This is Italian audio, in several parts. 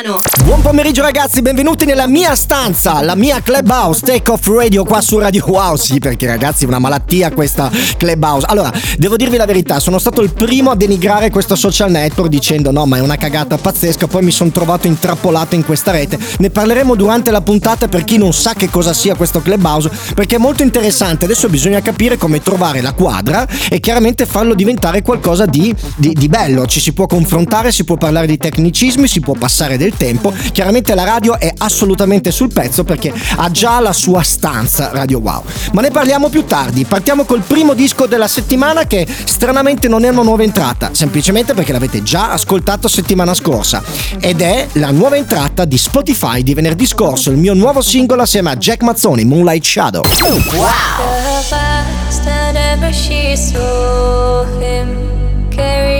Fasano Buon pomeriggio ragazzi, benvenuti nella mia stanza La mia Clubhouse Take Off Radio qua su Radio Wow. Sì perché ragazzi è una malattia questa Clubhouse. Allora, devo dirvi la verità Sono stato il primo a denigrare questo social network Dicendo no ma è una cagata pazzesca Poi mi sono trovato intrappolato in questa rete. Ne parleremo durante la puntata per chi non sa che cosa sia questo Clubhouse Perché è molto interessante. Adesso bisogna capire come trovare la quadra E chiaramente farlo diventare qualcosa di, di, di bello. Ci si può confrontare, si può parlare di tecnicismi Si può passare del tempo. Chiaramente la radio è assolutamente sul pezzo Perché ha già la sua stanza Radio Wow. Ma ne parliamo più tardi. Partiamo col primo disco della settimana Che stranamente non è una nuova entrata. Semplicemente perché l'avete già ascoltato settimana scorsa. Ed è la nuova entrata di Spotify di venerdì scorso Il mio nuovo singolo assieme a Jack Mazzoni Moonlight Shadow. The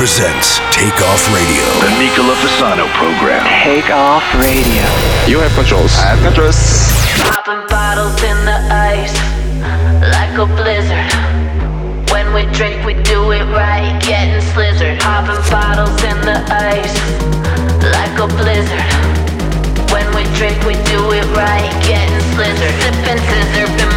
presents Takeoff Radio. The Nicola Fasano program. Takeoff Radio. You have controls. I have controls. Popping bottles in the ice like a blizzard. When we drink, we do it right. Getting slizzard. Popping bottles in the ice like a blizzard. When we drink, we do it right. Getting slizzard. Sipping scissor.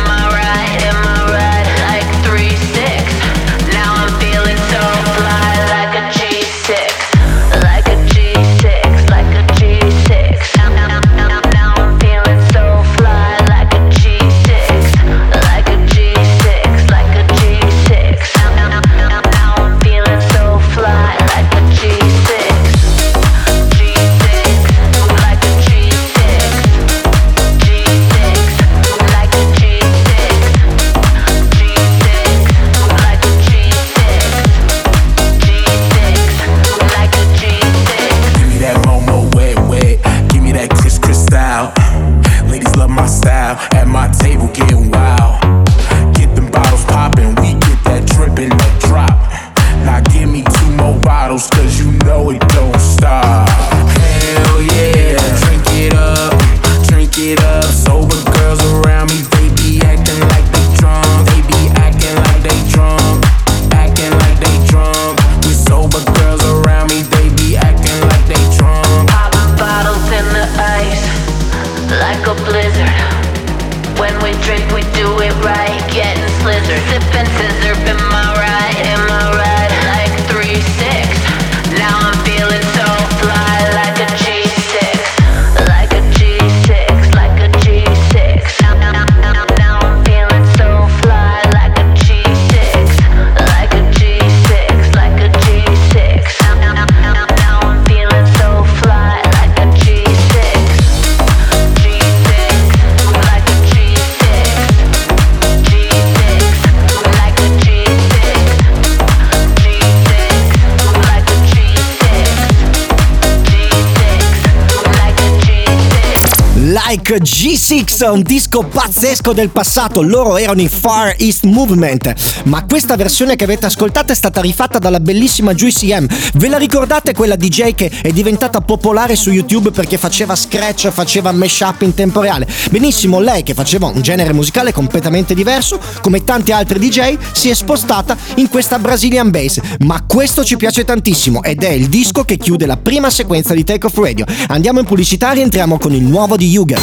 Mike G6, un disco pazzesco del passato, loro erano i Far East Movement, ma questa versione che avete ascoltato è stata rifatta dalla bellissima Juicy M. Ve la ricordate quella DJ che è diventata popolare su YouTube perché faceva scratch, faceva mashup in tempo reale? Benissimo, lei che faceva un genere musicale completamente diverso, come tanti altri DJ, si è spostata in questa Brazilian Bass, ma questo ci piace tantissimo ed è il disco che chiude la prima sequenza di Take Off Radio. Andiamo in pubblicità e rientriamo con il nuovo di Yuga.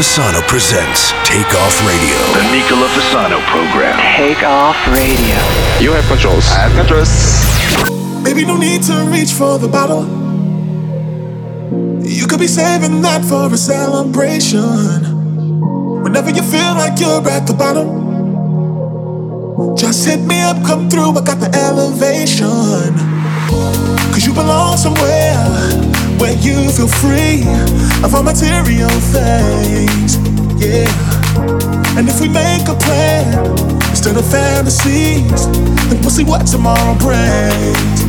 Fasano presents Take Off Radio. The Nicola Fasano program. Take off radio. You have controls. I have controls. Maybe no need to reach for the bottle. You could be saving that for a celebration. Whenever you feel like you're at the bottom, just hit me up, come through. I got the elevation. Cause you belong somewhere where you feel free of all material things. Yeah. And if we make a plan instead of fantasies, then we'll see what tomorrow brings.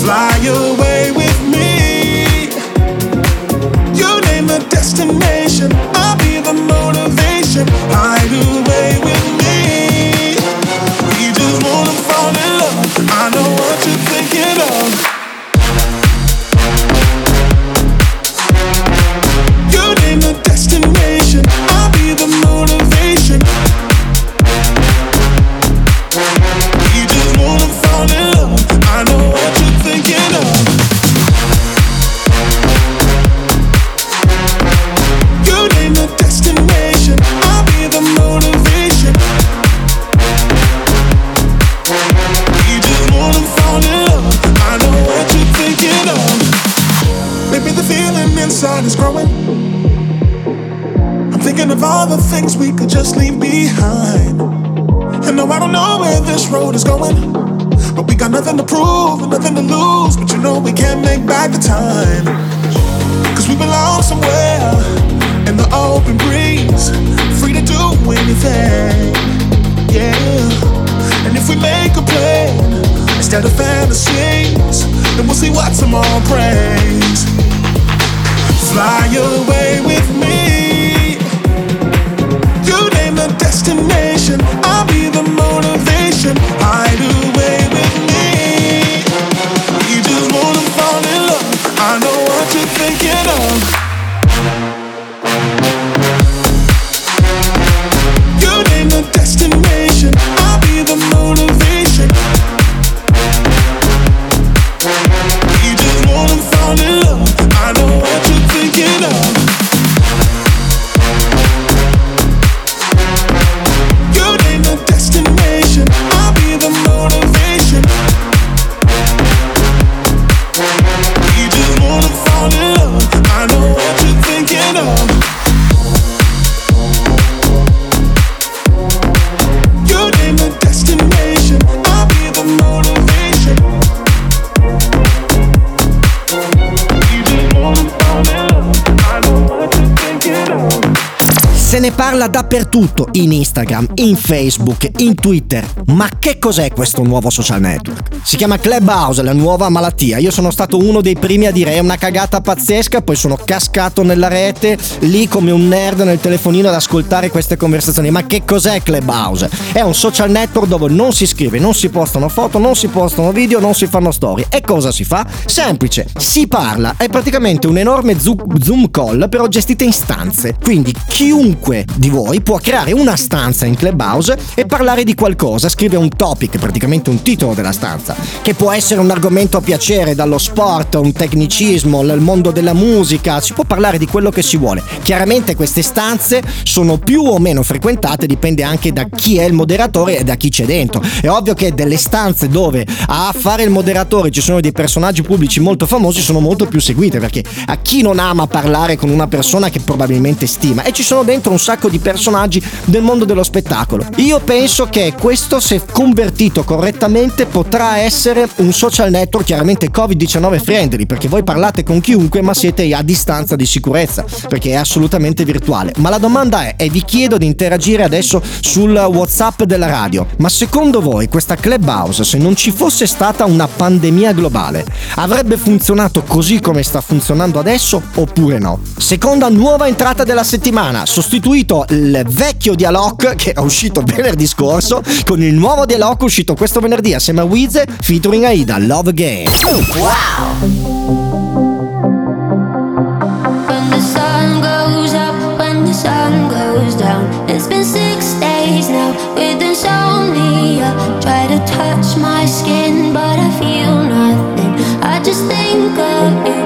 Fly away with me. You name the destination, I'll be the motivation. Hide away with me. We just wanna fall in love. I know what you're thinking of. Parla dappertutto, in Instagram, in Facebook, in Twitter. Ma che cos'è questo nuovo social network? Si chiama Clubhouse, la nuova malattia. Io sono stato uno dei primi a dire è una cagata pazzesca, poi sono cascato nella rete, lì come un nerd nel telefonino ad ascoltare queste conversazioni. Ma che cos'è Clubhouse? È un social network dove non si scrive, non si postano foto, non si postano video, non si fanno storie. E cosa si fa? Semplice, si parla. È praticamente un enorme Zo- Zoom call, però gestita in stanze. Quindi chiunque di voi può creare una stanza in Clubhouse e parlare di qualcosa, scrive un topic, praticamente un titolo della stanza, che può essere un argomento a piacere, dallo sport, un tecnicismo, il mondo della musica, si può parlare di quello che si vuole. Chiaramente queste stanze sono più o meno frequentate, dipende anche da chi è il moderatore e da chi c'è dentro. È ovvio che delle stanze dove a fare il moderatore ci sono dei personaggi pubblici molto famosi sono molto più seguite perché a chi non ama parlare con una persona che probabilmente stima e ci sono dentro un sacco di personaggi del mondo dello spettacolo. Io penso che questo, se convertito correttamente, potrà essere un social network chiaramente Covid-19 friendly, perché voi parlate con chiunque ma siete a distanza di sicurezza, perché è assolutamente virtuale. Ma la domanda è, e vi chiedo di interagire adesso sul WhatsApp della radio, ma secondo voi questa Clubhouse, se non ci fosse stata una pandemia globale, avrebbe funzionato così come sta funzionando adesso oppure no? Seconda nuova entrata della settimana, sostituito il vecchio Dialog che è uscito venerdì scorso con il nuovo Dialog uscito questo venerdì assieme a Wiz featuring Aida Love Game. To touch my skin, but I feel nothing. I just think of you,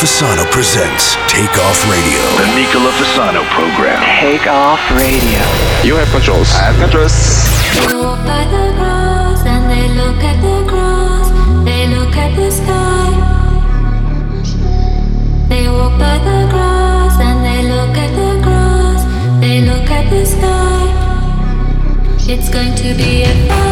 Fasano presents Take Off Radio. The Nicola Fasano program. Take off radio. You have controls. I have controls. They walk by the grass and they look at the grass. They look at the sky. They walk by the grass and they look at the grass. They look at the sky. It's going to be a fine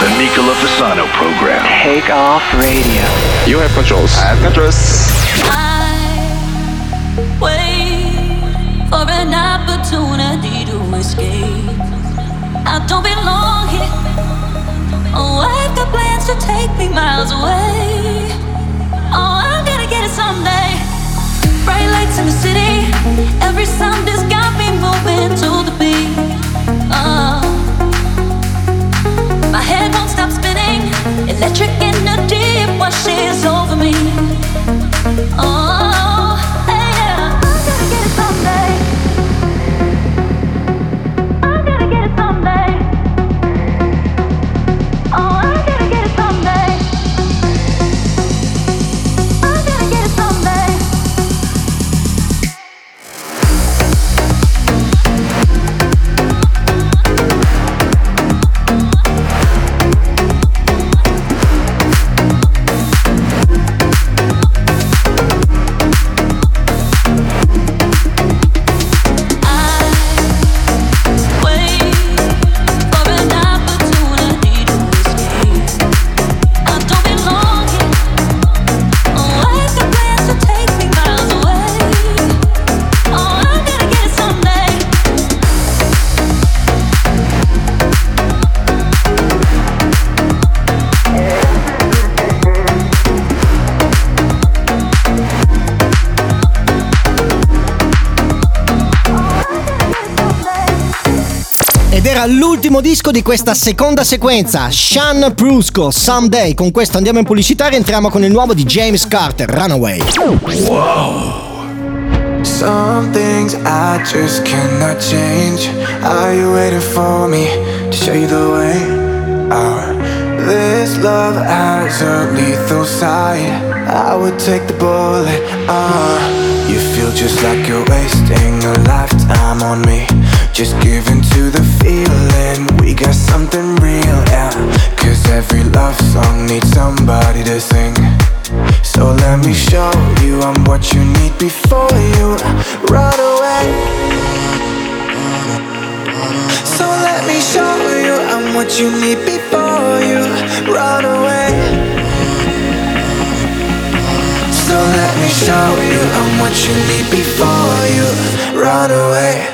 The Nicola Fasano program. Take off radio. You have controls. I have controls. wait for an opportunity to escape. I don't belong here. Oh, I've got plans to take me miles away. Oh, I'm gonna get it someday. Bright lights in the city. Every sound has got me moving to the beat. Oh. My head won't stop spinning. Electric energy washes over me. Oh, era l'ultimo disco di questa seconda sequenza, Sean Prusco, Someday. Con questo andiamo in pubblicità e entriamo con il nuovo di James Carter, Runaway. Some things I just cannot change. Are you waiting for me to show you the way out? This love has a lethal side. I would take the bullet. Uh, you feel just like you're wasting a lifetime on me. Just give into the feeling. We got something real, yeah. Cause every love song needs somebody to sing. So let me show you I'm what you need before you run away. So let me show you I'm what you need before you run away. So let me show you I'm what you need before you run away.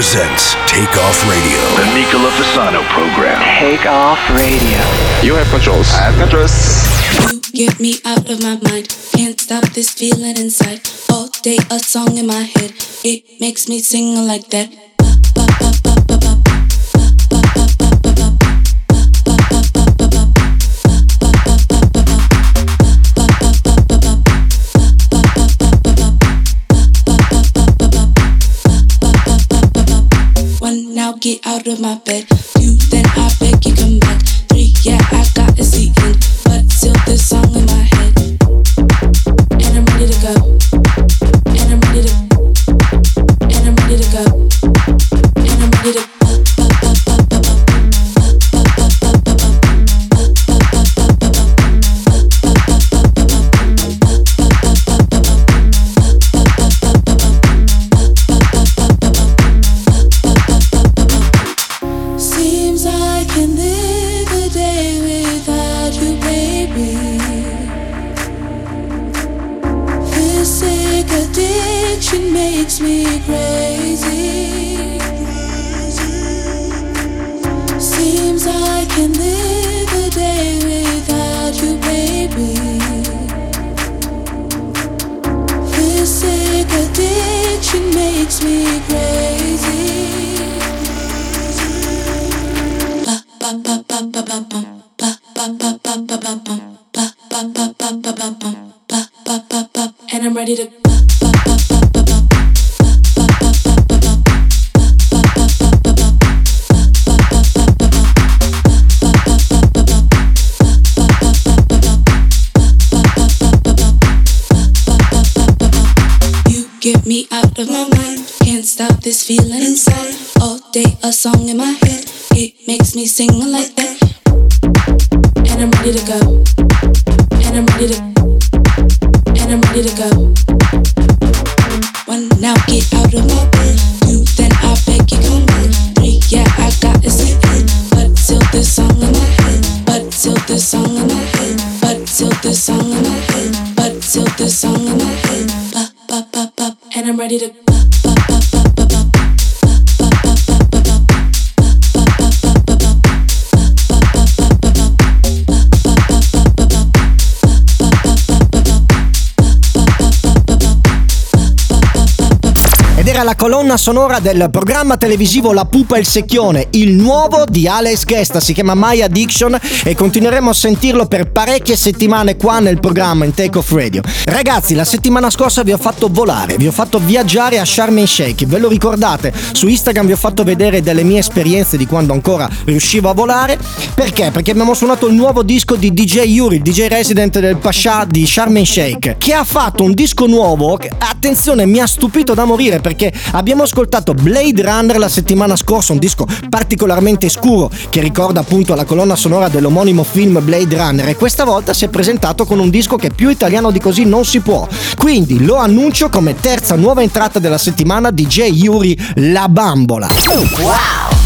presents Take Off Radio. The Nicola Fasano program. Take Off Radio. You have controls. I have controls. You get me out of my mind. Can't stop this feeling inside. All day a song in my head. It makes me sing like that. Get out of my bed. Two, then I beg you come back. Three, yeah, I got a seat in, but still this song in my head. And I'm ready to go. And I'm ready to. Colonna sonora del programma televisivo La Pupa e il Secchione, il nuovo di Alex Gesta, si chiama My Addiction e continueremo a sentirlo per parecchie settimane qua nel programma in Take Off Radio. Ragazzi, la settimana scorsa vi ho fatto volare, vi ho fatto viaggiare a Sharm el Sheikh, ve lo ricordate? Su Instagram vi ho fatto vedere delle mie esperienze di quando ancora riuscivo a volare. Perché? Perché abbiamo suonato il nuovo disco di DJ Yuri, il DJ resident del Pasha di Sharm el Sheikh, che ha fatto un disco nuovo attenzione, mi ha stupito da morire perché abbiamo ascoltato Blade Runner la settimana scorsa, un disco particolarmente scuro che ricorda appunto la colonna sonora dell'omonimo film Blade Runner e questa volta si è presentato con un disco che più italiano di così non si può. Quindi lo annuncio come terza nuova entrata della settimana DJ Yuri La Bambola. Wow!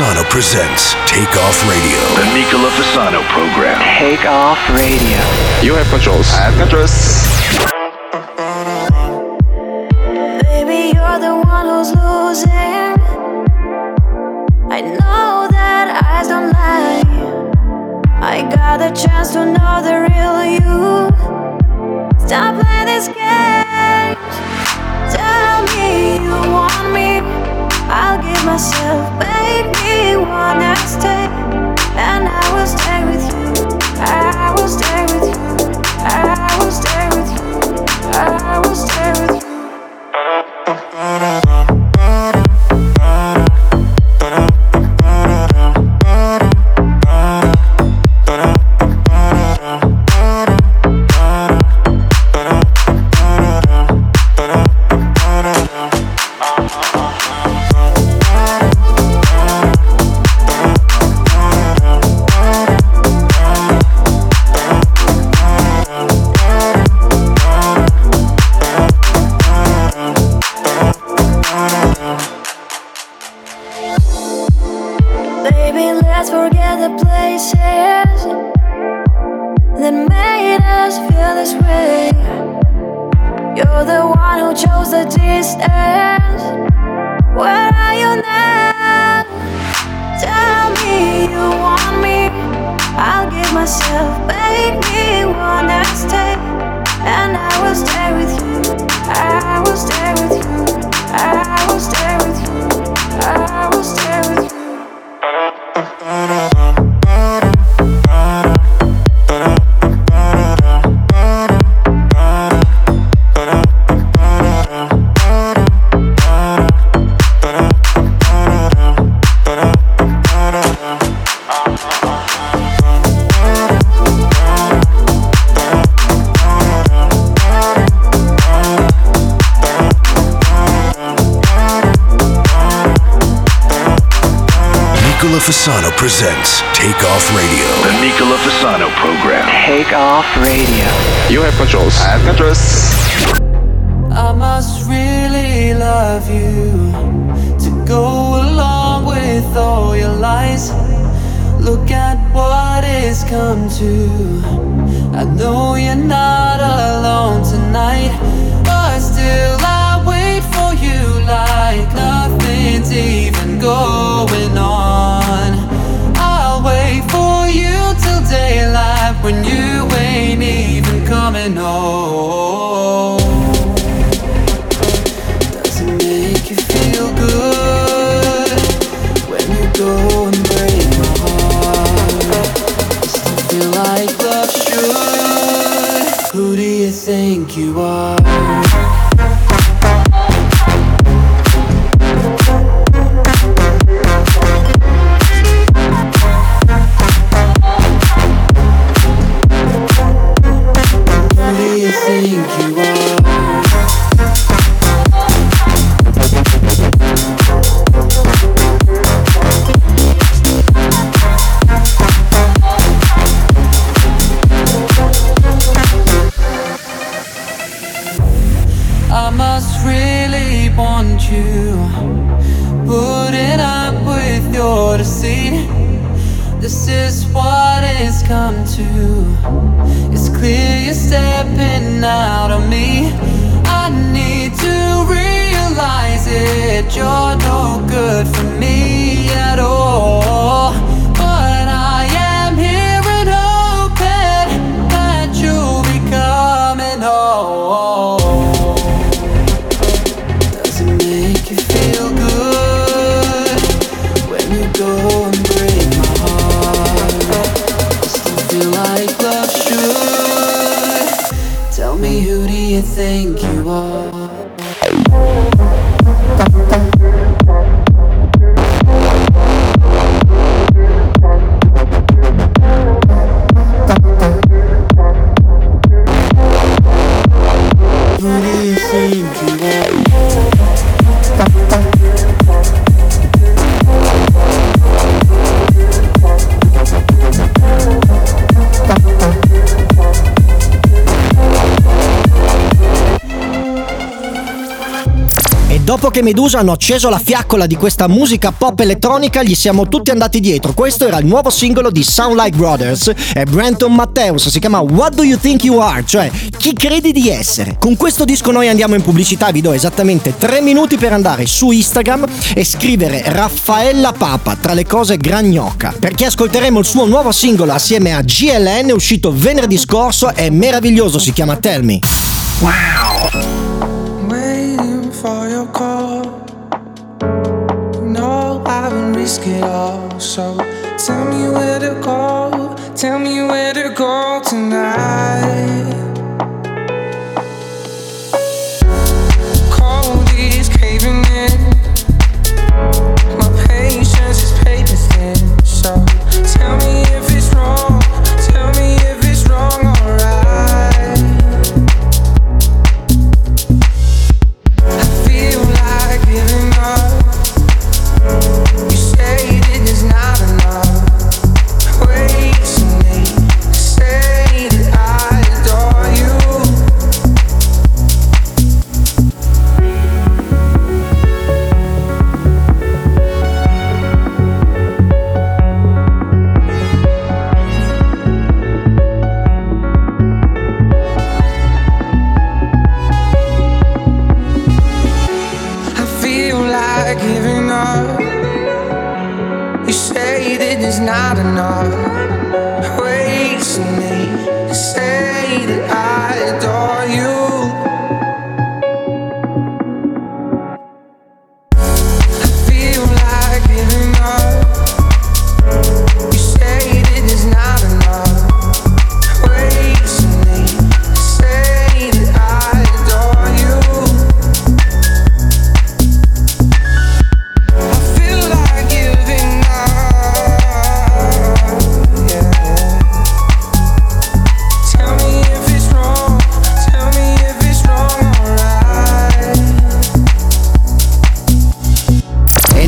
Fasano presents Take Off Radio. The Nicola Fasano program. Take off radio. You have controls. I have controls. Baby, you're the one who's losing. I know that eyes don't lie. I got the chance to know the real you. Stop playing this game. Tell me you want me. I'll give myself, baby, one And I will stay with you. I will stay with you. I will stay with you. I will stay with you. Made us feel this way. You're the one who chose the distance. Where are you now? Tell me you want me. I'll give myself, baby, one night stay. And I will stay with you. I will stay with you. I will stay with you. I will stay Fasano presents Take Off Radio. The Nicola Fasano program. Take Off Radio. You have controls. I have controls. I must really love you to go along with all your lies. Look at what it's come to. I know you're not alone tonight, when you ain't even coming home. dopo che Medusa hanno acceso la fiaccola di questa musica pop elettronica, gli siamo tutti andati dietro. Questo era il nuovo singolo di Sound Like Brothers e Brenton Matteus. Si chiama What Do You Think You Are? Cioè, chi credi di essere? Con questo disco noi andiamo in pubblicità. Vi do esattamente 3 minuti per andare su Instagram e scrivere Raffaella Papa tra le cose gragnocca. Perché ascolteremo il suo nuovo singolo assieme a GLN, uscito venerdì scorso. È meraviglioso, si chiama Tell Me. waiting Risked it all. So tell me where to go. Tell me where to go tonight. Cold is caving in.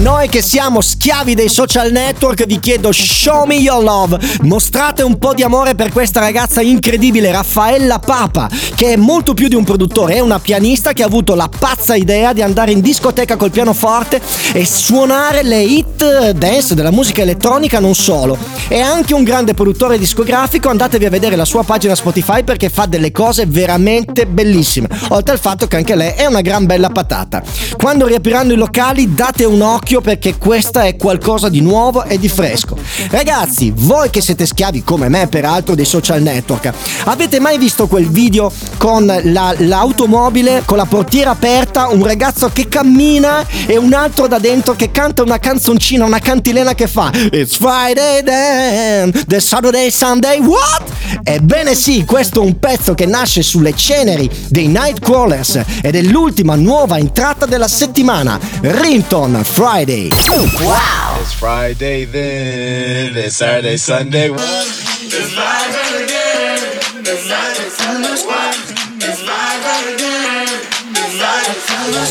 no che siamo schiavi dei social network, vi chiedo show me your love. Mostrate un po' di amore per questa ragazza incredibile, Raffaella Papa, che è molto più di un produttore, è una pianista che ha avuto la pazza idea di andare in discoteca col pianoforte e suonare le hit dance della musica elettronica non solo. È anche un grande produttore discografico, andatevi a vedere la sua pagina Spotify perché fa delle cose veramente bellissime. Oltre al fatto che anche lei è una gran bella patata. Quando riapriranno i locali date un occhio perché questa è qualcosa di nuovo e di fresco. Ragazzi, voi che siete schiavi come me peraltro dei social network, avete mai visto quel video con la- l'automobile con la portiera aperta, un ragazzo che cammina e un altro da dentro che canta una canzoncina, una cantilena che fa It's Friday then, the Saturday Sunday, what? Ebbene sì, questo è un pezzo che nasce sulle ceneri dei Nightcrawlers ed è l'ultima nuova entrata della settimana, Rington Friday. Wow! It's Friday then, it's Saturday, Sunday. It's Friday again, it's Saturday, Sunday. It's Friday again, it's Saturday, Sunday.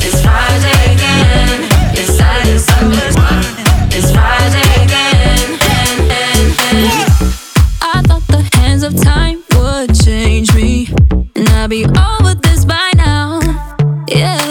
It's Friday again, it's Saturday, Sunday. It's Friday again, and, and, and. I thought the hands of time would change me, and I'd be over this by now. Yeah,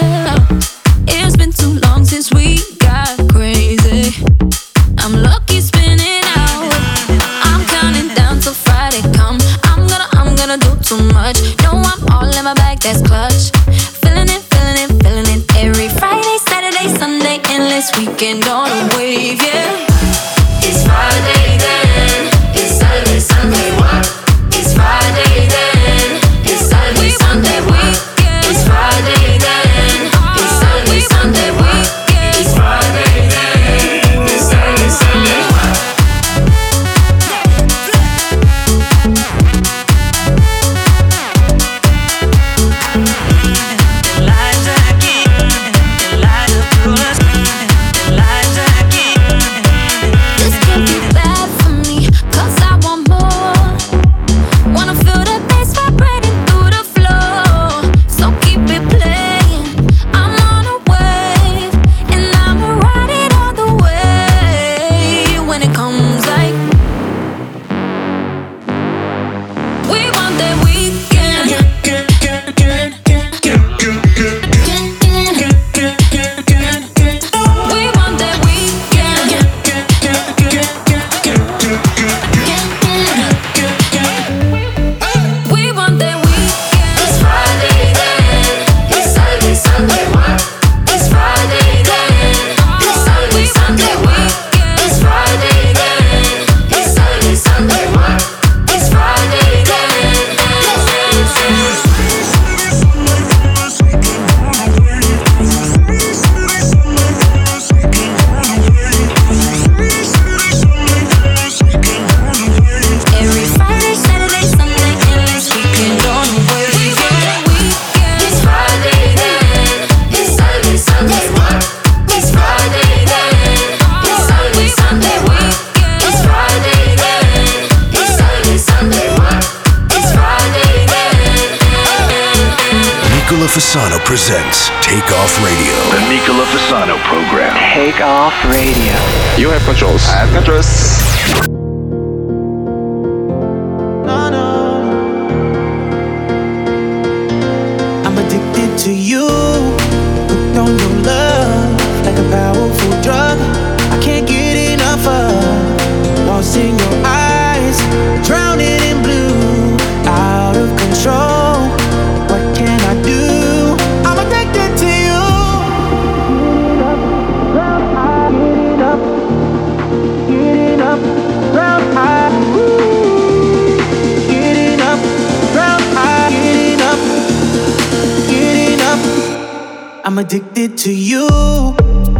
Fasano program. Take off radio. You have controls. I have controls. Addicted to you.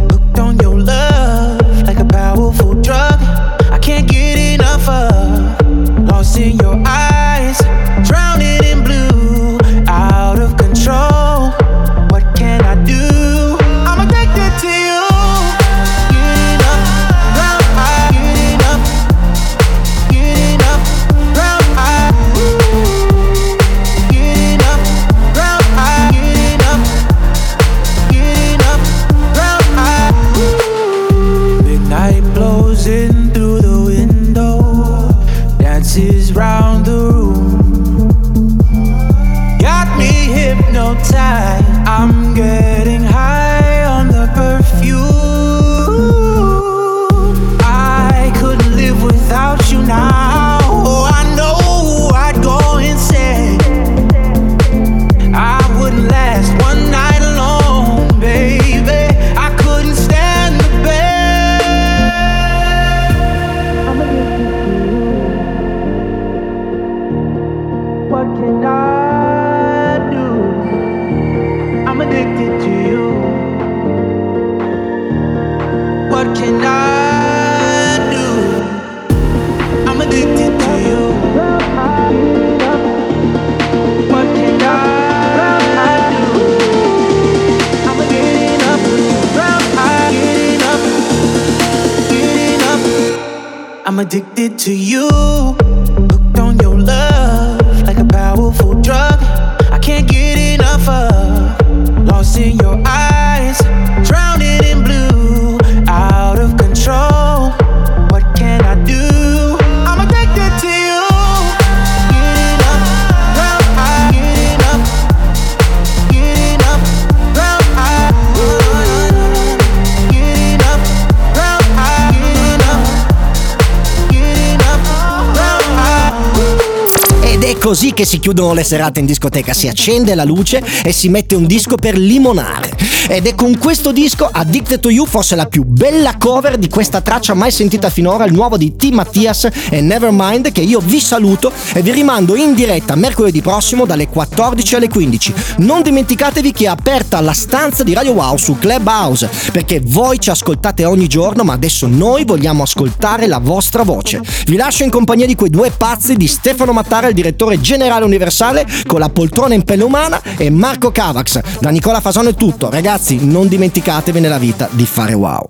To you. Che si chiudono le serate in discoteca, si accende la luce e si mette un disco per limonare. Ed è con questo disco Addicted to You forse la più bella cover di questa traccia mai sentita finora, il nuovo di T. Mattias e Nevermind che io vi saluto e vi rimando in diretta mercoledì prossimo dalle 14 alle 15. Non dimenticatevi che è aperta la stanza di Radio Wow su Clubhouse perché voi ci ascoltate ogni giorno ma adesso noi vogliamo ascoltare la vostra voce. Vi lascio in compagnia di quei due pazzi di Stefano Mattara, il direttore generale universale con la poltrona in pelle umana e Marco Cavax. Da Nicola Fasano è tutto, ragazzi non dimenticatevi nella vita di fare wow.